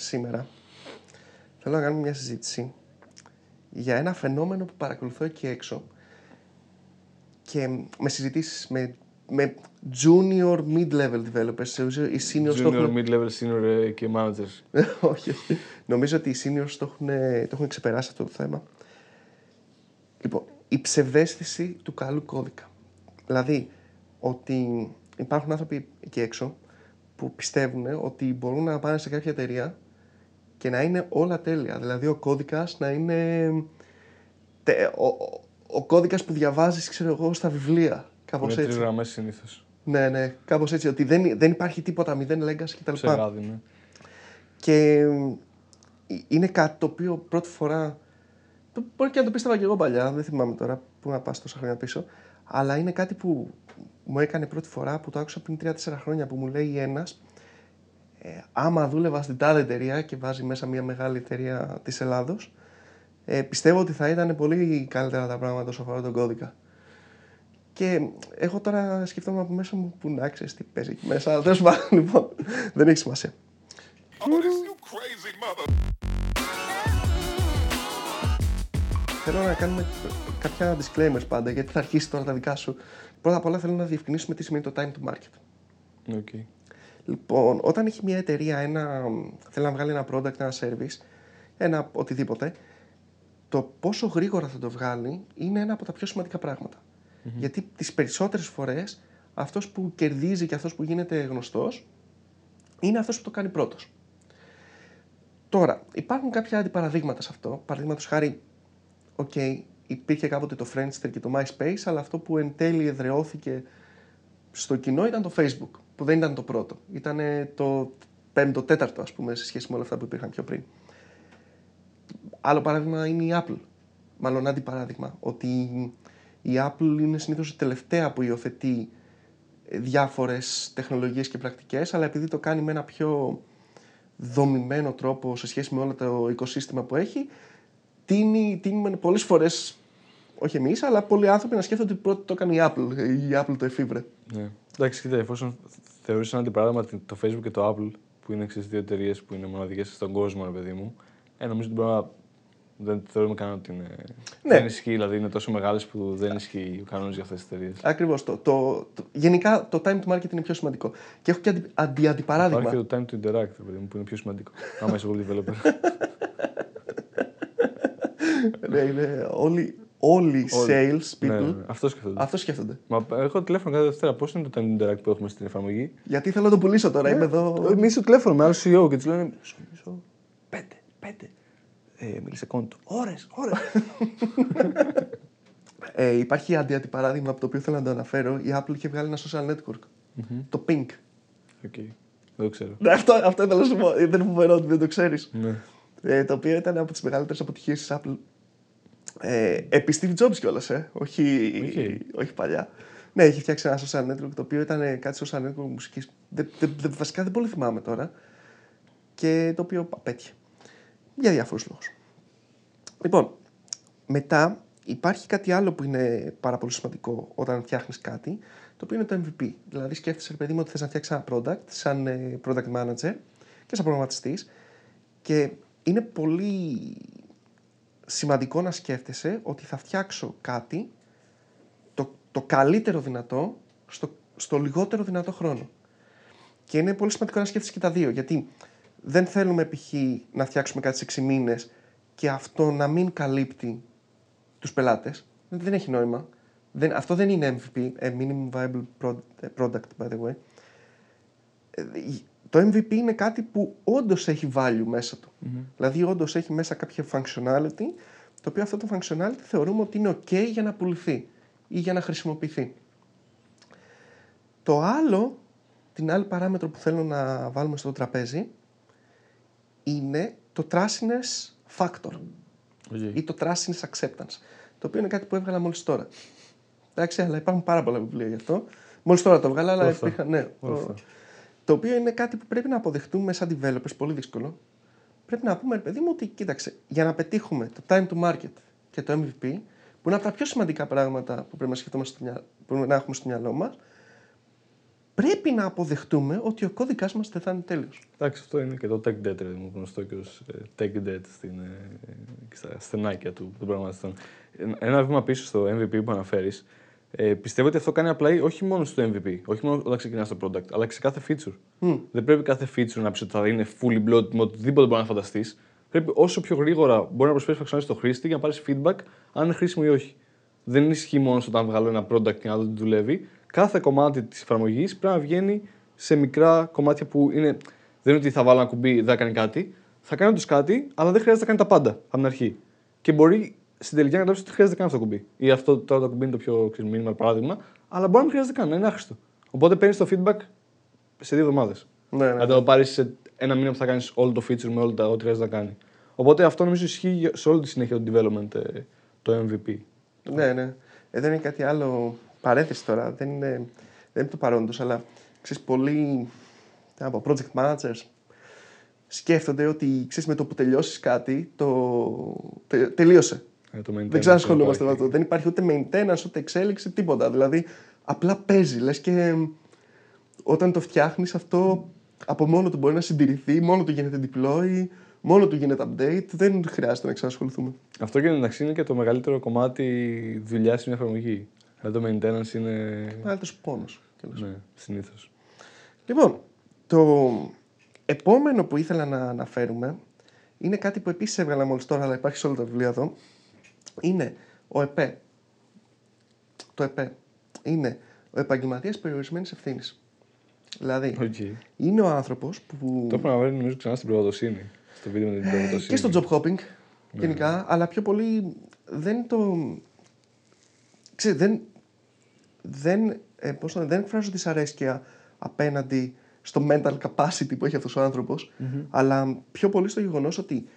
σήμερα θέλω να κάνουμε μια συζήτηση για ένα φαινόμενο που παρακολουθώ εκεί έξω και με συζητήσεις με, με junior mid-level developers. Νομίζω οι seniors Junior, το έχουν... mid-level, senior ε, και managers. όχι, όχι. Νομίζω ότι οι seniors το έχουν, το έχουν ξεπεράσει αυτό το θέμα. Λοιπόν, η ψευδέστηση του καλού κώδικα. Δηλαδή, ότι υπάρχουν άνθρωποι εκεί έξω που πιστεύουν ότι μπορούν να πάνε σε κάποια εταιρεία και να είναι όλα τέλεια. Δηλαδή, ο κώδικας να είναι... τε- Ο, ο, ο κώδικας που διαβάζεις, ξέρω εγώ, στα βιβλία. Κάπως Με τρει έτσι. γραμμέ συνήθως. Ναι, ναι, κάπως έτσι. Ότι δεν, δεν υπάρχει τίποτα, μηδέν legacy κτλ. Σε γάδι, ναι. Και ε, είναι κάτι το οποίο πρώτη φορά. το- Μπορεί και να το πίστευα και εγώ παλιά, δεν θυμάμαι τώρα που να πας τόσα χρόνια πίσω. Αλλά είναι κάτι που μου έκανε πρώτη φορά που το άκουσα πριν 3-4 χρόνια που μου λέει ένας. Ε, άμα δούλευα στην τάδε εταιρεία και βάζει μέσα μια μεγάλη εταιρεία της Ελλάδος ε, πιστεύω ότι θα ήταν πολύ καλύτερα τα πράγματα όσο αφορά τον κώδικα. Και εγώ τώρα σκεφτόμουν από μέσα μου που να ξέρεις τι παίζει εκεί μέσα. Αλλά τέλος πάντων, λοιπόν, δεν έχει σημασία. Oh, this you crazy mother. Θέλω να κάνουμε κάποια disclaimers πάντα, γιατί θα αρχίσει τώρα τα δικά σου. Πρώτα απ' όλα θέλω να διευκρινίσουμε τι σημαίνει το time to market. Οκ. Λοιπόν, όταν έχει μια εταιρεία ένα, θέλει να βγάλει ένα product, ένα service, ένα οτιδήποτε, το πόσο γρήγορα θα το βγάλει είναι ένα από τα πιο σημαντικά πράγματα. Γιατί τις περισσότερες φορές αυτός που κερδίζει και αυτός που γίνεται γνωστός είναι αυτός που το κάνει πρώτος. Τώρα, υπάρχουν κάποια αντιπαραδείγματα σε αυτό. Παραδείγματος χάρη, οκ, υπήρχε κάποτε το Friendster και το MySpace, αλλά αυτό που εν τέλει εδραιώθηκε στο κοινό ήταν το Facebook, που δεν ήταν το πρώτο. Ήταν το πέμπτο, τέταρτο, ας πούμε, σε σχέση με όλα αυτά που υπήρχαν πιο πριν. Άλλο παράδειγμα είναι η Apple. Μάλλον αντιπαράδειγμα, ότι η Apple είναι συνήθως η τελευταία που υιοθετεί ε, διάφορες τεχνολογίες και πρακτικές, αλλά επειδή το κάνει με ένα πιο δομημένο τρόπο σε σχέση με όλο το οικοσύστημα που έχει, τίνει, τίνουμε πολλές φορές, όχι εμείς, αλλά πολλοί άνθρωποι να σκέφτονται ότι πρώτο το έκανε η Apple, η Apple το εφήβρε. Ναι. Εντάξει, κοίτα, εφόσον θεωρείς ένα αντιπαράδειγμα την- το Facebook και το Apple, που είναι ξέρεις, δύο εταιρείες που είναι μοναδικές στον κόσμο, ρε παιδί μου, ε, νομίζω ότι μπορεί να. Δεν θεωρούμε καν ότι είναι. Ναι. Δεν ισχύει, δηλαδή είναι τόσο μεγάλες που δεν ισχύει ο κανόνας για αυτές τις εταιρείες. Ακριβώς. Το, το, το, γενικά το time to market είναι πιο σημαντικό. Και έχω και αντι, αντι, αντιπαράδειγμα. Υπάρχει και το time to interact, ρε παιδί μου, που είναι πιο σημαντικό. Άμα είσαι πολύ developer. ναι, είναι όλοι, όλοι οι sales people ναι, ναι, αυτό σκέφτονται. αυτό σκέφτονται. Μα έχω τηλέφωνο κάθε Δευτέρα. Πώς είναι το time to interact που έχουμε στην εφαρμογή; Γιατί θέλω να το πουλήσω τώρα, είμαι εδώ. Εμείς στο τηλέφωνο με άλλο CEO και τους λένε Σου μιλήσω πέντε, πέντε. Ε, μίλησε κόντου. Ωρε, ώρες. Ε, υπάρχει αντι, αντιπαράδειγμα από το οποίο θέλω να το αναφέρω. Η Apple είχε βγάλει ένα social network. Το Ping. Οκ. Δεν το ξέρω. Ναι, αυτό, αυτό ήθελα να σου πω. Δεν είναι φοβερό ότι δεν το ξέρεις. Ναι. Ε, το οποίο ήταν από τις μεγαλύτερες αποτυχίες της Apple. Ε, επί Steve Jobs κιόλας, ε. όχι, Οκ. όχι παλιά. Ναι, είχε φτιάξει ένα social network το οποίο ήταν κάτι social network μουσικής. Δεν, δεν, δεν- βασικά δεν πολύ θυμάμαι τώρα. Και το οποίο απέτυχε. Για διάφορους λόγους. Λοιπόν, μετά υπάρχει κάτι άλλο που είναι πάρα πολύ σημαντικό όταν φτιάχνεις κάτι, το οποίο είναι το MVP. Δηλαδή, σκέφτεσαι, ρε παιδί μου, ότι θες να φτιάξεις ένα product σαν ε, product manager και σαν προγραμματιστής. Και είναι πολύ σημαντικό να σκέφτεσαι ότι θα φτιάξω κάτι το, το καλύτερο δυνατό στο, στο λιγότερο δυνατό χρόνο. Και είναι πολύ σημαντικό να σκέφτεσαι και τα δύο, γιατί δεν θέλουμε π.χ. να φτιάξουμε κάτι σε 6 μήνες και αυτό να μην καλύπτει τους πελάτες. Δεν έχει νόημα. Δεν, αυτό δεν είναι MVP, ε, Minimum Viable Pro- ε, Product, by the way. Ε, Το MVP είναι κάτι που όντως έχει value μέσα του. Δηλαδή, όντως έχει μέσα κάποια functionality, το οποίο αυτό το functionality θεωρούμε ότι είναι OK για να πουληθεί ή για να χρησιμοποιηθεί. Το άλλο, την άλλη παράμετρο που θέλω να βάλουμε στο τραπέζι, είναι το trustiness factor Οκ. ή το trustiness acceptance, το οποίο είναι κάτι που έβγαλα μόλις τώρα. Εντάξει, αλλά υπάρχουν πάρα πολλά βιβλία γι' αυτό. Μόλις τώρα το έβγαλα, αλλά Όλα αυτά. υπήρχαν, ναι. Όλα το- αυτά. το οποίο είναι κάτι που πρέπει να αποδεχτούμε σαν developers, πολύ δύσκολο. Πρέπει να πούμε, ρε παιδί μου, ότι κοίταξε, για να πετύχουμε το time to market και το MVP, που είναι από τα πιο σημαντικά πράγματα που πρέπει να, σκεφτόμαστε στο μυα- που πρέπει να έχουμε στο μυαλό μας, πρέπει να αποδεχτούμε ότι ο κώδικα μας δεν θα είναι τέλειος. Εντάξει, αυτό είναι και το tech debt, ρε, μου γνωστό και ως tech debt στην, ε, και στα στενάκια του, των προγραμματιστών. Ε, Ένα βήμα πίσω στο MVP που αναφέρεις, ε, πιστεύω ότι αυτό κάνει απλά όχι μόνο στο MVP, όχι μόνο όταν ξεκινάς το product, αλλά και σε κάθε feature. Δεν πρέπει κάθε feature να πει ότι θα είναι fully bloated με οτιδήποτε μπορεί να φανταστείς. Πρέπει όσο πιο γρήγορα μπορεί να προσφέρει φαξιονέ στο χρήστη για να πάρεις feedback αν είναι χρήσιμο ή όχι. Δεν ισχύει μόνο όταν βγάλω ένα product και να δω τι δουλεύει. Κάθε κομμάτι της εφαρμογής πρέπει να βγαίνει σε μικρά κομμάτια που είναι. Δεν είναι ότι θα βάλω ένα κουμπί, δεν θα κάνει κάτι. Θα κάνει όντως κάτι, αλλά δεν χρειάζεται να κάνει τα πάντα από την αρχή. Και μπορεί στην τελική να καταλάβει ότι χρειάζεται καν αυτό το κουμπί. Ή αυτό τώρα το κουμπί είναι το πιο ξέρεις, minimal παράδειγμα, αλλά μπορεί να μην χρειάζεται καν, να είναι άχρηστο. Οπότε παίρνεις το feedback σε δύο εβδομάδες. Ναι, ναι. Να το πάρεις σε ένα μήνα που θα κάνεις όλο το feature με όλα τα ό,τι χρειάζεται να κάνει. Οπότε αυτό νομίζω ισχύει σε όλη τη συνέχεια του development ε, το MVP. Ναι, ναι. Ε, δεν είναι κάτι άλλο. Παρένθεση τώρα. Δεν είναι, δεν είναι το παρόντο, αλλά ξέρεις, πολλοί τι να πω, project managers σκέφτονται ότι ξέρεις, με το που τελειώσεις κάτι, το τε- τελείωσε. Ε, το maintenance Δεν ξανασχολούμαστε με υπάρχει. αυτό. Δεν υπάρχει ούτε maintenance, ούτε εξέλιξη, τίποτα. Δηλαδή, απλά παίζει. Λες και όταν το φτιάχνεις αυτό από μόνο του μπορεί να συντηρηθεί, μόνο του γίνεται deploy, μόνο του γίνεται update. Δεν χρειάζεται να ξανασχοληθούμε. Αυτό και εντάξει είναι και το μεγαλύτερο κομμάτι δουλειάς σε μια εφαρμογή. Δηλαδή το maintenance είναι. Μεγαλύτερος πόνος. Ναι, συνήθως. Λοιπόν, το επόμενο που ήθελα να αναφέρουμε είναι κάτι που επίσης έβγαλα μόλις τώρα, αλλά υπάρχει σε όλα τα βιβλία εδώ. Είναι ο ΕΠΕ. Το ΕΠΕ είναι ο επαγγελματίας περιορισμένης ευθύνης. Δηλαδή, Okay. είναι ο άνθρωπος που... Το έχουμε αναφέρει νομίζω ξανά στην προβατοσύνη. Στο βίντεο με την προβατοσύνη. και στο job hopping γενικά, αλλά πιο πολύ δεν το. Ξέρετε, δεν. Δεν, ε, πώς να, δεν εκφράζω δυσαρέσκεια απέναντι στο mental capacity που έχει αυτός ο ανθρωπος αλλά πιο πολύ στο γεγονός ότι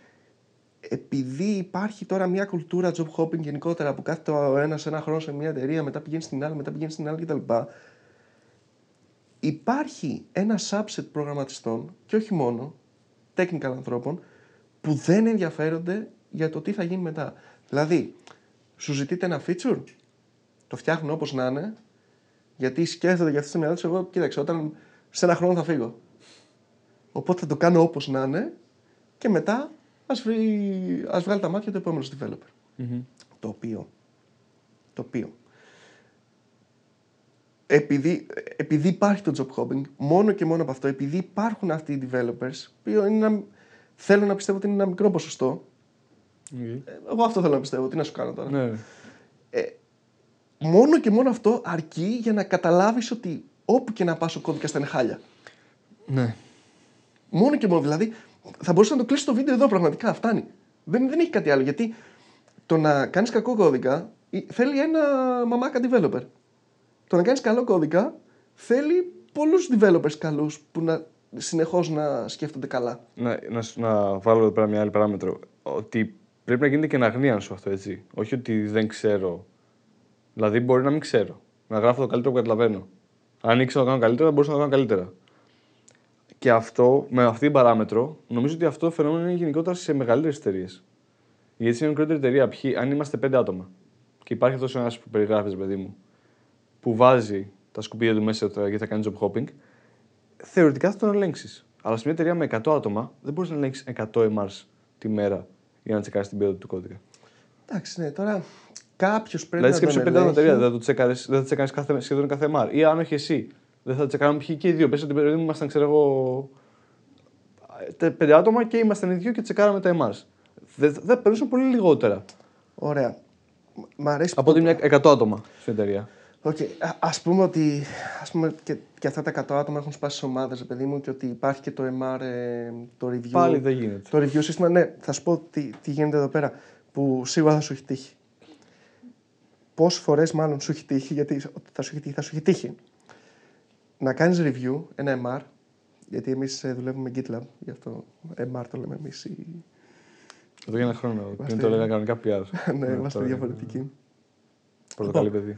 επειδή υπάρχει τώρα μια κουλτούρα job hopping γενικότερα που κάθεται ο ένας ένα χρόνο σε μια εταιρεία, μετά πηγαίνει στην άλλη, μετά πηγαίνει στην άλλη κτλ. Υπάρχει ένα subset προγραμματιστών και όχι μόνο technical ανθρώπων που δεν ενδιαφέρονται για το τι θα γίνει μετά. Δηλαδή, σου ζητείτε ένα feature, το φτιάχνω όπως να είναι, γιατί σκέφτονται για αυτό στο μυαλό τους, εγώ κοίταξε, όταν σε ένα χρόνο θα φύγω. Οπότε θα το κάνω όπως να είναι και μετά ας, βρει, ας βγάλει τα μάτια του επόμενος developer. Μμμ. Το οποίο, το οποίο επειδή, επειδή υπάρχει το job hopping, μόνο και μόνο από αυτό, επειδή υπάρχουν αυτοί οι developers, που είναι ένα, θέλω να πιστεύω ότι είναι ένα μικρό ποσοστό, Οκ. ε, εγώ αυτό θέλω να πιστεύω, τι να σου κάνω τώρα. Ναι, ναι. Μόνο και μόνο αυτό αρκεί για να καταλάβεις ότι όπου και να πας ο κώδικας θα είναι χάλια. ναι. Μόνο και μόνο. Δηλαδή, θα μπορούσα να το κλείσω το βίντεο εδώ πραγματικά. Φτάνει. Δεν, δεν έχει κάτι άλλο. Γιατί το να κάνεις κακό κώδικα ε, θέλει ένα μαμάκα developer. Το να κάνεις καλό κώδικα θέλει πολλούς developers καλούς που να συνεχώς να σκέφτονται καλά. Να, να, σου- να βάλω εδώ πέρα μια άλλη παράμετρο. Ότι πρέπει να γίνεται και ένα αγνίαν σου αυτό, έτσι. Όχι ότι δεν ξέρω. Δηλαδή, μπορεί να μην ξέρω. Να γράφω το καλύτερο που καταλαβαίνω. Αν ήξερα να το κάνω καλύτερα, μπορούσα να το κάνω καλύτερα. Και αυτό, με αυτή την παράμετρο, νομίζω ότι αυτό το φαινόμενο είναι γενικότερα σε μεγαλύτερες εταιρείες. Γιατί σε μια μικρότερη εταιρεία, ποιοι, αν είμαστε πέντε άτομα και υπάρχει αυτός ένας που περιγράφεις, παιδί μου, που βάζει τα σκουπίδια του μέσα τώρα και θα κάνει job hopping, θεωρητικά θα τον ελέγξεις. Αλλά σε μια εταιρεία με 100 άτομα δεν μπορείς να ελέγξεις 100 MRs τη μέρα για να τσεκάρεις την ποιότητα του κώδικα. Εντάξει, ναι, τώρα κάποιος πρέπει δηλαδή, να σκέψε τον πέντε άτομα εταιρεία, ελέγχει. δεν θα το τσεκάρεις, δεν θα τσεκάρεις κάθε, σχεδόν κάθε MR. Ή αν όχι εσύ, δεν θα τσεκάρουμε ποιοι και οι δύο. Πες ότι παιδί μου ήμασταν, ξέρω εγώ, τε- πέντε άτομα και ήμασταν οι δύο και τσεκάραμε τα MRs. Δεν θα περνούσαν πολύ λιγότερα Ωραία. Μ' αρέσει από που ότι το- μια 100 άτομα στην εταιρεία. Οκ. Α ας πούμε ότι ας πούμε, και, και αυτά τα 100 άτομα έχουν σπάσει σε ομάδες, παιδί μου, και ότι υπάρχει και το MR, ε, το review. Πάλι δεν γίνεται. Το review σύστημα, ναι, θα σου πω τι, τι γίνεται εδώ πέρα. Που σίγουρα θα σου έχει τύχει. Πόσες φορές μάλλον σου έχει τύχει, γιατί θα σου έχει τύχει, θα σου έχει τύχει. Να κάνεις review, ένα MR, γιατί εμείς δουλεύουμε με GitLab, γι' αυτό MR το λέμε εμείς. Εδώ για ένα χρόνο. Είμαστε- Πριν το έλεγα κανονικά PR. ναι, είμαστε τώρα διαφορετικοί. Πορτοκαλί Λοιπόν. παιδί.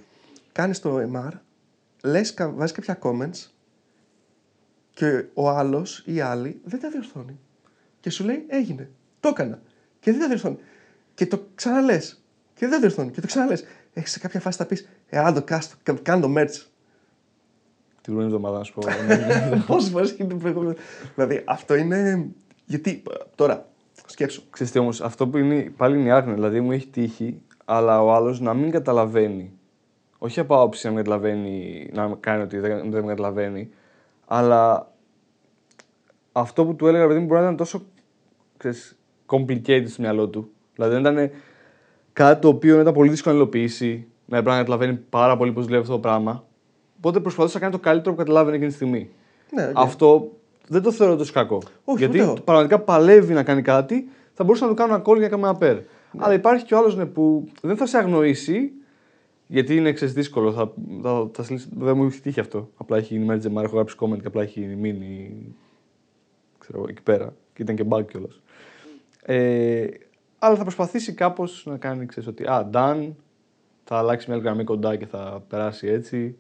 Κάνεις το MR, λες, κα- βάζεις κάποια comments και ο άλλος ή η άλλη δεν τα διορθώνει. Και σου λέει έγινε, το έκανα και δεν τα διορθώνει. Και το ξαναλες και δεν τα διορθώνει και το ξαναλες. Έχεις σε κάποια φάση θα πεις, ε, αν το κάστο, κάνε το merge. Την προηγούμενη εβδομάδα, να σου πω. Πόσες φορές και την προηγούμενη. Δηλαδή αυτό είναι. Γιατί τώρα, σκέψου. Ξέρεις τι όμως, αυτό που είναι πάλι είναι η άγνοια. Δηλαδή μου έχει τύχει, αλλά ο άλλος να μην καταλαβαίνει. Όχι από άποψη να μην καταλαβαίνει, να κάνει ότι δεν, δεν με καταλαβαίνει, αλλά αυτό που του έλεγα, παιδί μου, μπορεί να ήταν τόσο ξέρεις, complicated στο μυαλό του. Δηλαδή δεν ήταν κάτι το οποίο ήταν πολύ δύσκολο να υλοποιήσει, να έπρεπε να καταλαβαίνει πάρα πολύ πώς δουλεύει αυτό το πράγμα. Οπότε προσπαθούσε να κάνει το καλύτερο που καταλάβαινε εκείνη τη στιγμή. Ναι, οκ. Αυτό δεν το θεωρώ τόσο κακό. Όχι, Γιατί ούτε εγώ. πραγματικά παλεύει να κάνει κάτι, θα μπορούσε να του κάνω ένα call για να κάνουμε ένα pair. Ναι. Αλλά υπάρχει και ο άλλος που δεν θα σε αγνοήσει, γιατί είναι ξέρεις, δύσκολο. Θα, θα, θα, σε λύσει- δεν μου έχει τύχει αυτό. Απλά έχει γίνει manager, έχω γράψει comment και απλά έχει μείνει ξέρω, εγώ, εκεί πέρα. Και ήταν και bug κιόλας. Ε, αλλά θα προσπαθήσει κάπως να κάνει, ξέρεις, ότι α, done, θα αλλάξει μια άλλη γραμμή κοντά και θα περάσει έτσι.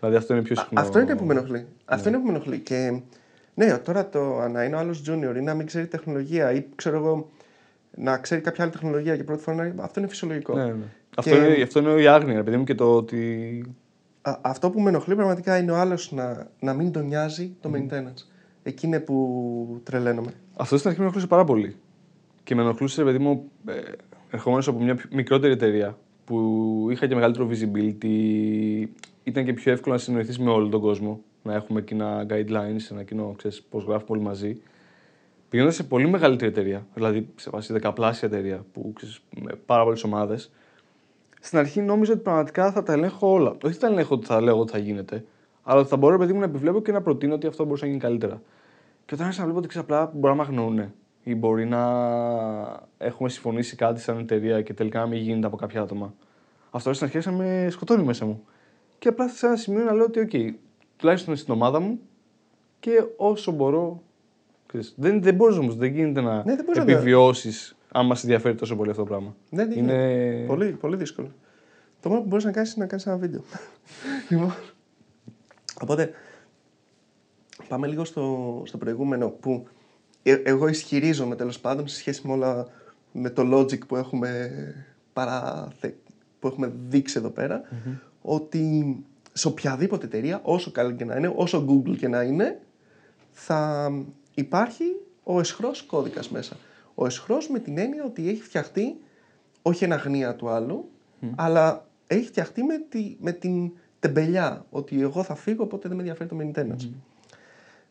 Δηλαδή αυτό είναι πιο συχνό. Αυτό είναι που με ενοχλεί. Αυτό είναι που με ενοχλεί. Και ναι, τώρα το να είναι ο άλλος junior ή να μην ξέρει τεχνολογία ή ξέρω εγώ να ξέρει κάποια άλλη τεχνολογία και πρώτη φορά να... αυτό είναι φυσιολογικό. Ναι, ναι. Και- Αυτό, είναι, αυτό είναι η άγνοια, ρε παιδί μου, και το ότι. Α, αυτό που με ενοχλεί πραγματικά είναι ο άλλος να, να μην τον νοιάζει το maintenance. Εκεί είναι που τρελαίνομαι. Αυτό στην αρχή με ενοχλούσε πάρα πολύ. Και με ενοχλούσε, ρε παιδί μου, ε, ερχόμενος από μια πιο- μικρότερη εταιρεία που είχα και μεγαλύτερο visibility, ήταν και πιο εύκολο να συνοηθείς με όλο τον κόσμο. Να έχουμε κοινά guidelines, ένα κοινό, ξέρεις, πώς γράφουμε όλοι μαζί. Πηγαίνοντας σε πολύ μεγαλύτερη εταιρεία, δηλαδή σε βάση δεκαπλάσια εταιρεία, που ξέρεις, με πάρα πολλές ομάδες, στην αρχή νόμιζα ότι πραγματικά θα τα ελέγχω όλα. Όχι ότι τα ελέγχω ότι θα λέω ότι θα γίνεται, αλλά ότι θα μπορώ, ρε παιδί μου, να επιβλέπω και να προτείνω ότι αυτό μπορούσε να γίνει καλύτερα. Και όταν άρχισα να βλέπω ότι ξέρεις, απλά μπορεί να με αγνοούν ή μπορεί να έχουμε συμφωνήσει κάτι σαν εταιρεία και τελικά να μην γίνεται από κάποια άτομα. Αυτό στην αρχή άρχισε να με σκοτώνει μέσα μου. Και απλά σε ένα σημείο να λέω ότι, OK, τουλάχιστον στην ομάδα μου και όσο μπορώ. ξέρεις, δεν, δεν μπορείς όμως, δεν γίνεται να Ναι, δεν μπορείς να το- επιβιώσεις άμα σε ενδιαφέρει τόσο πολύ αυτό το πράγμα. Ναι, ναι, είναι. ναι. Πολύ, πολύ δύσκολο. Το μόνο που μπορείς να κάνεις είναι να κάνεις ένα βίντεο. λοιπόν. Οπότε, πάμε λίγο στο, στο προηγούμενο που ε- εγώ ισχυρίζομαι τέλος πάντων σε σχέση με όλα με το logic που έχουμε, παραθε, που έχουμε δείξει εδώ πέρα, ότι σε οποιαδήποτε εταιρεία, όσο καλή και να είναι, όσο Google και να είναι, θα υπάρχει ο εσχρός κώδικας μέσα. Ο εσχρός με την έννοια ότι έχει φτιαχτεί όχι εν αγνία του άλλου, αλλά έχει φτιαχτεί με, τη, με την τεμπελιά ότι εγώ θα φύγω οπότε δεν με ενδιαφέρει το maintenance.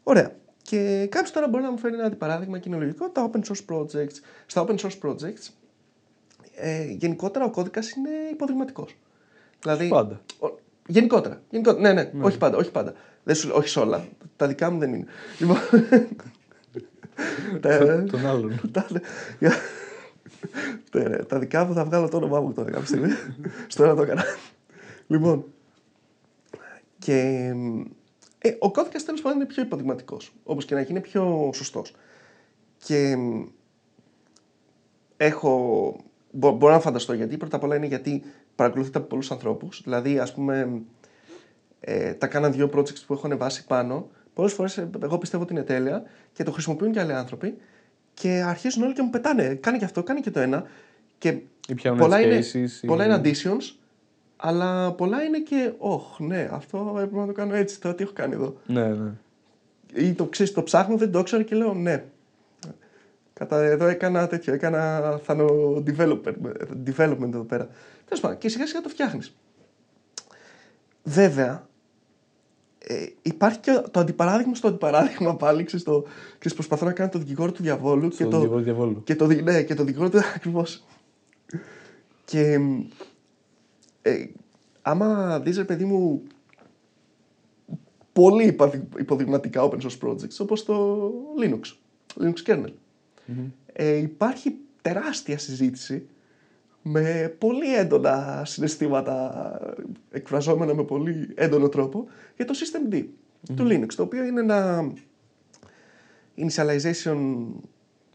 Ωραία. Και κάποιος τώρα μπορεί να μου φέρει ένα αντιπαράδειγμα και είναι λογικό, τα open source projects. Στα open source projects, ε, γενικότερα ο κώδικας είναι υποδειγματικός. Δηλαδή, Πάντα. ο- γενικότερα. γενικότερα. Ναι, ναι, όχι πάντα. Όχι, πάντα. Δεν σου, όχι σε όλα. Τα δικά μου δεν είναι. Λοιπόν, τα- Τον άλλον. τα- για- τα- Τα δικά μου θα βγάλω το όνομά μου τώρα κάποια στιγμή. Στο ένα το έκανα. Λοιπόν. Και ε, ο κώδικας τέλος πάντων είναι πιο υποδειγματικός. Όπως και να γίνει, είναι πιο σωστός. Και μ, έχω. Μπο, μπορώ να φανταστώ γιατί. Πρώτα απ' όλα είναι γιατί παρακολουθείτε από πολλούς ανθρώπους. Δηλαδή, ας πούμε, ε, τα κάναν δύο projects που έχω ανεβάσει πάνω. Πολλές φορές εγώ πιστεύω ότι είναι τέλεια και το χρησιμοποιούν και άλλοι άνθρωποι. Και αρχίζουν όλοι και μου πετάνε. Κάνει και αυτό, κάνει και το ένα. Και Ή πιάνουν πολλά edge είναι, cases, ή- πολλά είναι additions, αλλά πολλά είναι και. Ωχ, ναι, αυτό έπρεπε να το κάνω έτσι. Τώρα τι έχω κάνει εδώ. Ναι, ναι. Ή το ξέρεις, το ψάχνω, δεν το ήξερα και λέω ναι. Κατά εδώ έκανα τέτοιο, έκανα θανο development, development εδώ πέρα. Τέλος πάντων, και σιγά σιγά το φτιάχνεις. Βέβαια, ε, υπάρχει και το αντιπαράδειγμα στο αντιπαράδειγμα πάλι. Ξέρεις, το, ξέρεις, προσπαθώ να κάνω το δικηγόρο του διαβόλου και Στον το, δικηγόρο διαβόλου. και το, δι- ναι, και το δικηγόρο του ακριβώς. Και ε, άμα δεις ρε παιδί μου πολύ υπαδει- υποδειγματικά open source projects όπως το Linux, Linux kernel. Ε, υπάρχει τεράστια συζήτηση με πολύ έντονα συναισθήματα εκφραζόμενα με πολύ έντονο τρόπο για το System D του Linux, το οποίο είναι ένα initialization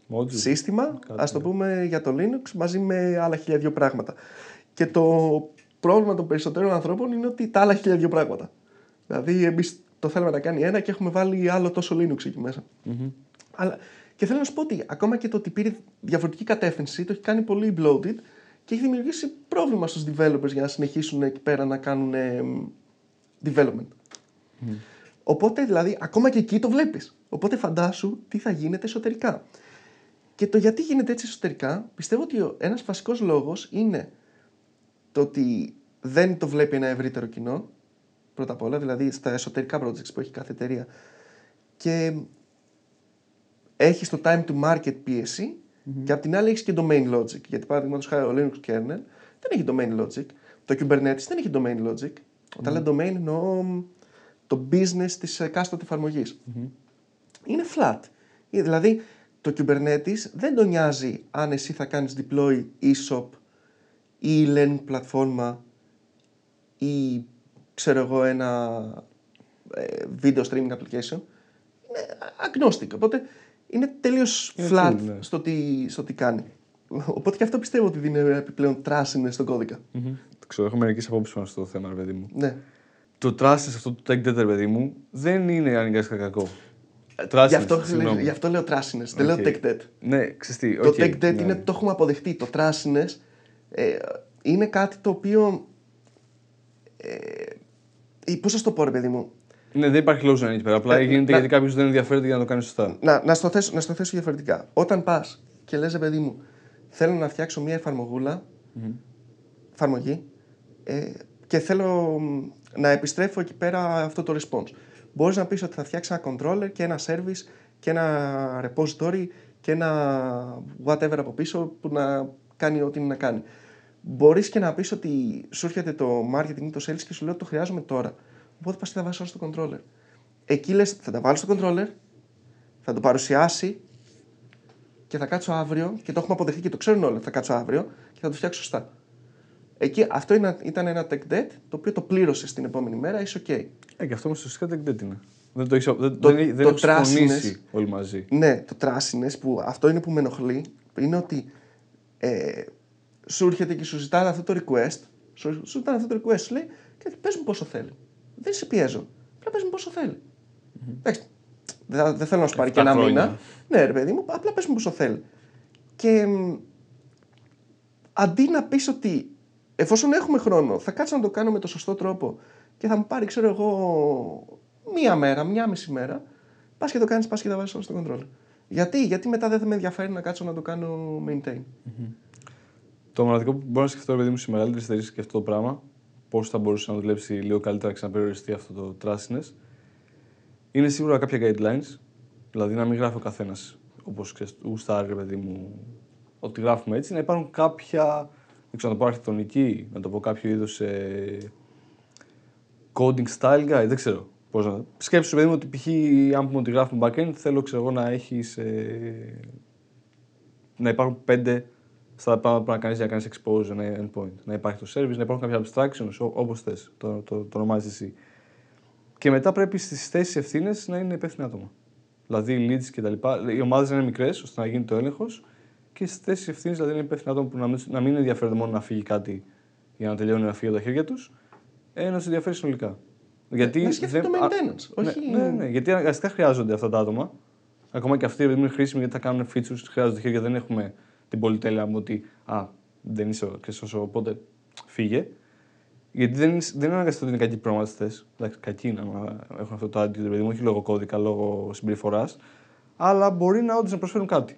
Module. σύστημα, Κάτι, ας το ναι. πούμε, για το Linux μαζί με άλλα χίλια δυο πράγματα. Και το πρόβλημα των περισσότερων ανθρώπων είναι ότι τα άλλα χίλια δυο πράγματα. Δηλαδή, εμείς το θέλουμε να κάνει ένα και έχουμε βάλει άλλο τόσο Linux εκεί μέσα. Αλλά, και θέλω να σου πω ότι ακόμα και το ότι πήρε διαφορετική κατεύθυνση το έχει κάνει πολύ bloated και έχει δημιουργήσει πρόβλημα στους developers για να συνεχίσουν εκεί πέρα να κάνουν ε, development. Οπότε δηλαδή ακόμα και εκεί το βλέπεις. Οπότε φαντάσου τι θα γίνεται εσωτερικά. Και το γιατί γίνεται έτσι εσωτερικά, πιστεύω ότι ο- ένας βασικός λόγος είναι το ότι δεν το βλέπει ένα ευρύτερο κοινό, πρώτα απ' όλα, δηλαδή στα εσωτερικά projects που έχει κάθε εταιρεία και έχεις το time to market πίεση και απ' την άλλη έχεις και domain logic. Γιατί παραδείγματος χάρη ο Linux kernel δεν έχει domain logic. Το Kubernetes δεν έχει domain logic. Όταν λέω domain εννοώ μ, το business της εκάστοτε εφαρμογής. Είναι flat. Ε, Δηλαδή το Kubernetes δεν τον νοιάζει αν εσύ θα κάνεις deploy e-shop ή learn πλατφόρμα ή ξέρω εγώ ένα ε, video streaming application. Είναι agnostic. Οπότε είναι τελείως Είναι flat cool, ναι. στο, τι, στο τι κάνει. Οπότε και αυτό πιστεύω ότι δίνει επιπλέον τράσινε στον κώδικα. Μμμ. Το ξέρω, έχω μερικές απόψεις πάνω στο θέμα, ρε παιδί μου. Ναι. Το trust σε αυτό το tech debt, ρε παιδί μου, δεν είναι αναγκαστικά κακό. Trust Γι' αυτό, συγγνώμη. γι αυτό λέω τράσινες, δεν λέω Οκ. tech debt. Ναι, ξεστή. Το tech debt είναι, το έχουμε αποδεχτεί. Το τράσινες ε, είναι κάτι το οποίο. Ε, Πώς σα το πω, ρε παιδί μου; Ναι, δεν υπάρχει λόγος να είναι εκεί πέρα. Απλά Ε, γίνεται να- γιατί κάποιος δεν ενδιαφέρεται για να το κάνει σωστά. Να, να, στο θέσω, να στο θέσω διαφορετικά. Όταν πας και λες, ρε παιδί μου, θέλω να φτιάξω μια εφαρμογούλα, εφαρμογή, ε, και θέλω μ, να επιστρέφω εκεί πέρα αυτό το response. Μπορείς να πεις ότι θα φτιάξει ένα controller και ένα service και ένα repository και ένα whatever από πίσω που να κάνει ό,τι είναι να κάνει. Μπορείς και να πεις ότι σου έρχεται το marketing ή το sales και σου λέει ότι το χρειάζομαι τώρα. Οπότε πας και τα βάζεις όλα στο controller. Εκεί λες θα τα βάλω στο controller, θα το παρουσιάσει και θα κάτσω αύριο και το έχουμε αποδεχτεί και το ξέρουν όλοι. Θα κάτσω αύριο και θα το φτιάξω σωστά. Εκεί αυτό είναι- ήταν ένα tech debt το οποίο το πλήρωσες την επόμενη μέρα, είσαι OK. Ε, και αυτό όμως ουσιαστικά tech debt είναι. Δεν το, έχεις, δεν, Το- δεν, δεν το έχουν συμφωνήσει τράσινες- όλοι μαζί. Ναι, το τράσινες που αυτό είναι που με ενοχλεί είναι ότι ε, σου έρχεται και σου ζητάνε αυτό το request. Σου, σου ζητάνε αυτό το request, σου λέει και πες μου πόσο θέλει. Δεν σε πιέζω. Απλά πες μου πόσο θέλει. Εντάξει, δεν, θα- δεν θέλω να σου πάρει και Εφτά ένα χρόνια. μήνα. Ναι, ρε παιδί μου, απλά πες μου πόσο θέλει. Και μ, αντί να πεις ότι εφόσον έχουμε χρόνο, θα κάτσω να το κάνω με το σωστό τρόπο και θα μου πάρει, ξέρω εγώ, μία μέρα, μία μισή μέρα, πας και το κάνεις, πας και τα βάζεις όλα στο control. Γιατί, γιατί μετά δεν θα με ενδιαφέρει να κάτσω να το κάνω maintain. Το μοναδικό που μπορώ να σκεφτώ, ρε παιδί μου, σε μεγαλύτερε εταιρείε και αυτό το πράγμα, πώς θα μπορούσε να δουλέψει λίγο καλύτερα και να ξαναπεριοριστεί αυτό το trustiness, είναι σίγουρα κάποια guidelines. Δηλαδή να μην γράφει ο καθένας όπως γουστάρει, ρε παιδί μου, ότι γράφουμε έτσι, να υπάρχουν κάποια, δεν ξέρω να το πω αρχιτεκτονική, να το πω κάποιο είδος ε, coding style guide, δεν ξέρω. Πώς να... Σκέψου, παιδί μου, ότι π.χ. αν πούμε ότι γράφουμε backend, θέλω ξέρω εγώ να έχεις. να υπάρχουν πέντε στα πράγματα που πρέπει να κάνεις για να κάνεις expose ένα endpoint. Να υπάρχει το service, να υπάρχουν κάποια abstractions, όπως θες, το, το, το ονομάζεις εσύ. Και μετά πρέπει στις θέσεις ευθύνες να είναι υπεύθυνα άτομα. Δηλαδή leads και τα λοιπά. Οι ομάδες να είναι μικρές ώστε να γίνει το έλεγχος και στις θέσεις ευθύνης δηλαδή να είναι υπεύθυνα άτομα που να μην, να μην ενδιαφέρονται μόνο να φύγει κάτι για να τελειώνει να φύγει από τα χέρια τους, ε, να του ενδιαφέρει συνολικά. Γιατί να σκέφτεται το α- maintenance, ναι, όχι... Ναι, ναι, γιατί αναγκαστικά χρειάζονται αυτά τα άτομα. Ακόμα και αυτοί επειδή είναι χρήσιμοι γιατί θα κάνουν features, χρειάζονται χέρια. Δεν έχουμε την πολυτέλεια μου ότι α, δεν είσαι ο Χριστός, οπότε φύγε. Γιατί δεν, είναι- δεν είναι αναγκαστικό ότι είναι κακοί προγραμματιστές. Εντάξει, κακοί είναι άμα έχουν αυτό το attitude, παιδί μου, όχι λόγω κώδικα, λόγω συμπεριφοράς. Αλλά μπορεί να όντως να προσφέρουν κάτι.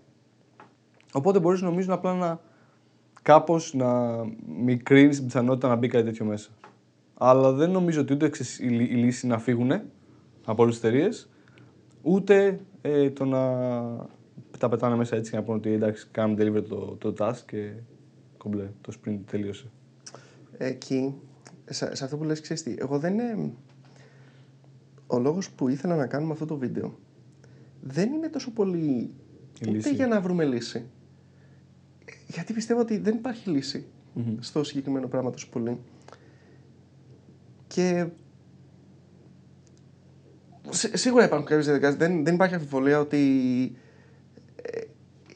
Οπότε μπορείς νομίζω απλά να κάπως να μικρύνεις την πιθανότητα να μπει κάτι τέτοιο μέσα. Αλλά δεν νομίζω ότι ούτε ξέρεις, η, λύ- η λύση είναι να φύγουν από όλες τις εταιρείες, ούτε ε, το να τα πετάνε μέσα έτσι και να πούνε ότι εντάξει, κάνουμε deliver το, το task και κομπλέ, το sprint τελείωσε. Εκεί, σε, σε αυτό που λες, ξέρεις τι, εγώ δεν είναι... Ο λόγος που ήθελα να κάνουμε αυτό το βίντεο δεν είναι τόσο πολύ Η ούτε λύση. για να βρούμε λύση. Γιατί πιστεύω ότι δεν υπάρχει λύση στο συγκεκριμένο πράγμα τόσο πολύ. Και σί- σίγουρα υπάρχουν κάποιες διαδικασίες. Δεν, δεν υπάρχει αμφιβολία ότι ε,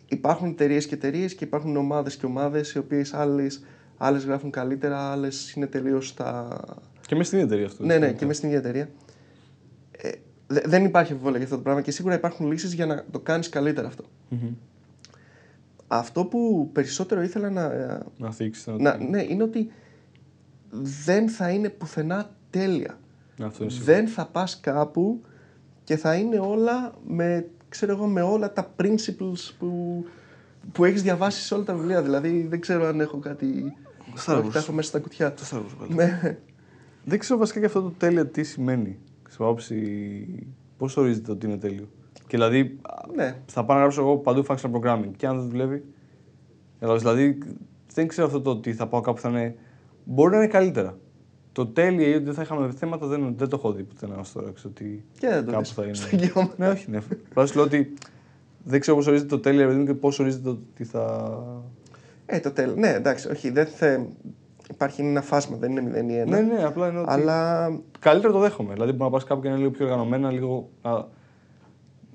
υπάρχουν εταιρείες και εταιρείες και υπάρχουν ομάδες και ομάδες οι οποίες άλλες, άλλες γράφουν καλύτερα, άλλες είναι τελείως στα... Και μέσα στην ίδια εταιρεία αυτό. Ναι, ναι, και μέσα στην ίδια εταιρεία. Ε, δε- δεν υπάρχει αμφιβολία για αυτό το πράγμα και σίγουρα υπάρχουν λύσεις για να το κάνεις καλύτερα αυτό. Μμμ. Αυτό που περισσότερο ήθελα να, ε, Να θίξεις. να, ναι, είναι ότι δεν θα είναι πουθενά τέλεια. Αυτό είναι σίγουρο. δεν θα πας κάπου και θα είναι όλα με, ξέρω εγώ, με όλα τα principles που, που έχεις διαβάσει σε όλα τα βιβλία. Δηλαδή δεν ξέρω αν έχω κάτι... Star Wars. Όχι, τα έχω μέσα στα κουτιά. Το Star Wars πάλι. Με... Δεν ξέρω βασικά και αυτό το τέλειο τι σημαίνει. Στην άποψη πώς ορίζεται ότι είναι τέλειο. Και δηλαδή ναι. θα πάω να γράψω εγώ παντού functional programming και αν δεν δουλεύει. Κατάλαβες, Δηλαδή δεν ξέρω αυτό το ότι θα πάω κάπου που θα είναι. Μπορεί να είναι καλύτερα. Το τέλειο ή ότι δεν θα είχαμε θέματα δεν, δεν το έχω δει πουθενά ως τώρα. Ξέρω ότι Και δεν το κάπου δεις θα είναι. στο γεώμα. ναι, όχι, ναι. Απλά σου λέω ότι δεν ξέρω πώς ορίζεται το τέλειο ρε παιδί μου, και πώς ορίζεται το ότι θα. Ε, το τέλος. Ναι, εντάξει, όχι, δεν θε... Υπάρχει ένα φάσμα, δεν είναι μηδέν ή ένα. Ναι, ναι, απλά εννοώ ότι. Αλλά Καλύτερα το δέχομαι. Δηλαδή, μπορεί να πας κάπου και να είναι λίγο πιο οργανωμένα, λίγο να,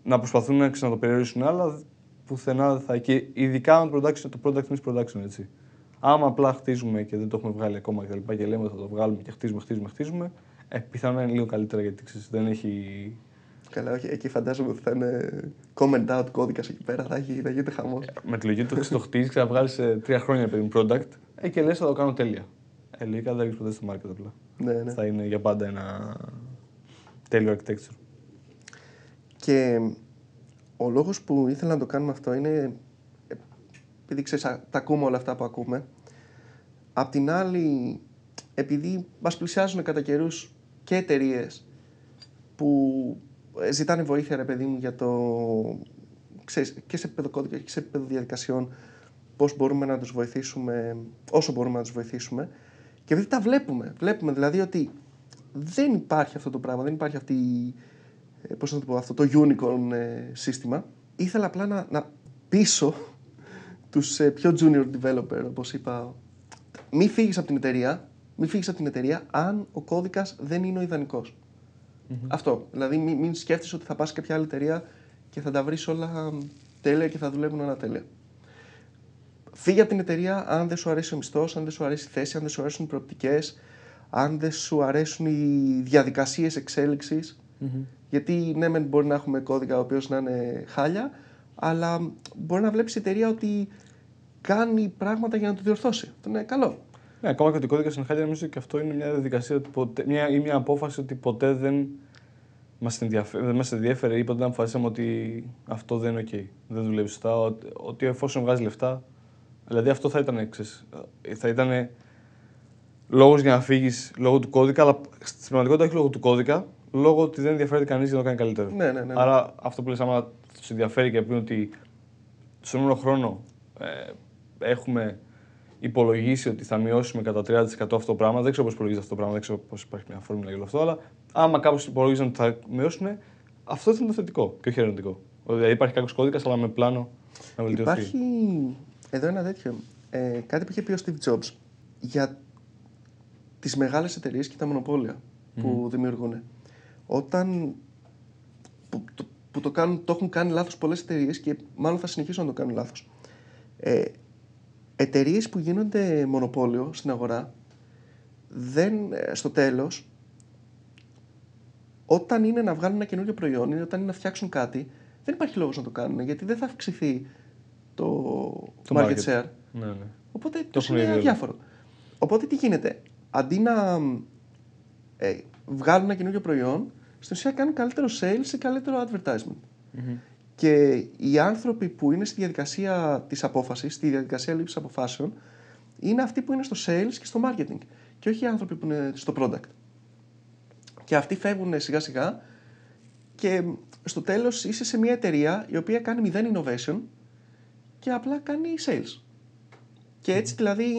να προσπαθούν να, να το περιορίσουν, αλλά πουθενά δεν θα. Και ειδικά με το production, το product means production, έτσι. Άμα απλά χτίζουμε και δεν το έχουμε βγάλει ακόμα και, τα λοιπά και λέμε ότι θα το βγάλουμε και χτίζουμε, χτίζουμε, χτίζουμε, ε, πιθανόν να είναι λίγο καλύτερα γιατί ξέρεις, δεν έχει. καλά, όχι, εκεί φαντάζομαι ότι θα είναι comment out κώδικας εκεί πέρα, θα, έχει, θα γίνεται χαμός. Με τη λογική του το χτίζεις και θα βγάλει σε τρία χρόνια παιδί μου product, ε, και λες θα το κάνω τέλεια. Ε, λογικά δεν θα έχεις ποτέ στο market απλά. ναι, ναι. Θα είναι για πάντα ένα τέλειο architecture. Και ο λόγος που ήθελα να το κάνουμε αυτό είναι επειδή ξέρεις, α, τα ακούμε όλα αυτά που ακούμε. Απ' την άλλη, επειδή μας πλησιάζουν κατά καιρούς και εταιρείες που ε, ζητάνε βοήθεια, ρε παιδί μου, για το... Ξέρεις, και σε επίπεδο κώδικα και σε επίπεδο διαδικασιών, πώς μπορούμε να τους βοηθήσουμε, όσο μπορούμε να τους βοηθήσουμε. Και επειδή τα βλέπουμε, βλέπουμε δηλαδή ότι δεν υπάρχει αυτό το πράγμα, δεν υπάρχει αυτή η ε, πώς να το πω, αυτό το unicorn ε, σύστημα. Ήθελα απλά να, να πείσω τους ε, πιο junior developer, όπως είπα, μη φύγεις από την εταιρεία, μη φύγεις από την εταιρεία αν ο κώδικας δεν είναι ο ιδανικος Αυτό. Δηλαδή μην, μην σκέφτεσαι ότι θα πας σε κάποια άλλη εταιρεία και θα τα βρεις όλα τέλεια και θα δουλεύουν όλα τέλεια. Φύγε από την εταιρεία αν δεν σου αρέσει ο μισθός, αν δεν σου αρέσει η θέση, αν δεν σου αρέσουν οι προοπτικές, αν δεν σου αρέσουν οι διαδικασίες εξέλιξης. Γιατί ναι, μεν μπορεί να έχουμε κώδικα ο οποίος να είναι χάλια, αλλά μπορεί να βλέπεις η εταιρεία ότι κάνει πράγματα για να το διορθώσει. Αυτό είναι καλό. Ναι, ακόμα και ότι ο κώδικα είναι χάλια, νομίζω και αυτό είναι μια διαδικασία ότι ποτέ, μια, ή μια απόφαση ότι ποτέ δεν μας ενδιαφέρει, δεν μας ενδιαφέρει ή ποτέ δεν αποφασίσαμε ότι αυτό δεν είναι OK. Δεν δουλεύει σωστά. Ότι, ότι εφόσον βγάζει λεφτά. Δηλαδή αυτό θα ήταν, ξέρεις, θα ήταν λόγος για να φύγεις λόγω του κώδικα, αλλά στην πραγματικότητα όχι λόγω του κώδικα, λόγω ότι δεν ενδιαφέρεται κανείς για να το κάνει καλύτερο. Ναι, ναι, ναι. Άρα αυτό που λες, άμα τους ενδιαφέρει και πει ότι στον όλο χρόνο ε, έχουμε υπολογίσει ότι θα μειώσουμε κατά 30% αυτό το πράγμα. Δεν ξέρω πώς υπολογίζεται αυτό το πράγμα, δεν ξέρω πώς υπάρχει μια φόρμουλα για όλο αυτό, αλλά άμα κάπως υπολογίζουν ότι θα μειώσουν, αυτό θα είναι το θετικό και όχι αρνητικό. Δηλαδή υπάρχει κάποιος κώδικας, αλλά με πλάνο να βελτιωθεί. Υπάρχει εδώ ένα τέτοιο. Ε, κάτι που είχε πει ο Steve Jobs για τις μεγάλες εταιρείες και τα μονοπόλια που δημιουργούν. Όταν που, το, που το, κάνουν, το έχουν κάνει λάθος πολλές εταιρείες και μάλλον θα συνεχίσουν να το κάνουν λάθος. Ε, εταιρείες που γίνονται μονοπόλιο στην αγορά δεν, ε, στο τέλος όταν είναι να βγάλουν ένα καινούριο προϊόν ή όταν είναι να φτιάξουν κάτι δεν υπάρχει λόγος να το κάνουν γιατί δεν θα αυξηθεί το, Το market market. share. Ναι, ναι. Οπότε Το το έχουν είναι ήδη όλο. αδιάφορο. Οπότε τι γίνεται. Αντί να ε, βγάλουν ένα καινούριο προϊόν, στην ουσία κάνουν καλύτερο sales ή καλύτερο advertisement. Και οι άνθρωποι που είναι στη διαδικασία της απόφασης, στη διαδικασία λήψης αποφάσεων, είναι αυτοί που είναι στο sales και στο marketing. Και όχι οι άνθρωποι που είναι στο product. Και αυτοί φεύγουν σιγά σιγά και στο τέλος είσαι σε μια εταιρεία η οποία κάνει μηδέν innovation και απλά κάνει sales. Και έτσι δηλαδή,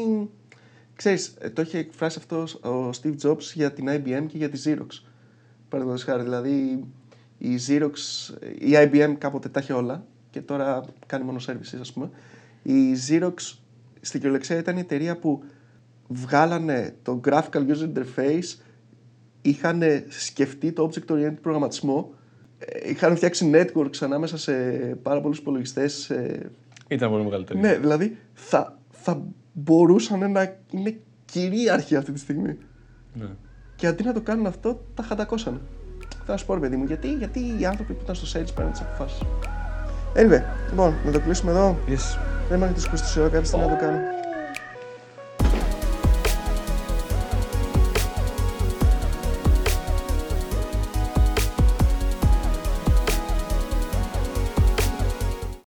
ξέρεις, ε, το είχε εκφράσει αυτός ο Steve Jobs για την IBM και για τη Xerox. Παραδείγματος χάρη, δηλαδή η Xerox, η IBM κάποτε τα είχε όλα και τώρα κάνει μόνο services ας πούμε. Η Xerox στην κυριολεξία ήταν η εταιρεία που βγάλανε το graphical user interface, είχαν σκεφτεί το object oriented προγραμματισμό, ε, είχαν φτιάξει networks ανάμεσα σε πάρα πολλούς υπολογιστές, σε Ήταν πολύ μεγαλύτερη. ναι, δηλαδή θα, θα μπορούσαν να είναι κυρίαρχοι αυτή τη στιγμή. Ναι. Και αντί να το κάνουν αυτό, τα χαντακώσανε. Θα σου πω, ρε παιδί μου, γιατί, γιατί οι άνθρωποι που ήταν στο sales παίρνουν τις αποφάσεις. Anyway, λοιπόν, να το κλείσουμε εδώ. Yes. Δεν με έχετε ακούσει τόση ώρα, κάποια στιγμή να το κάνω.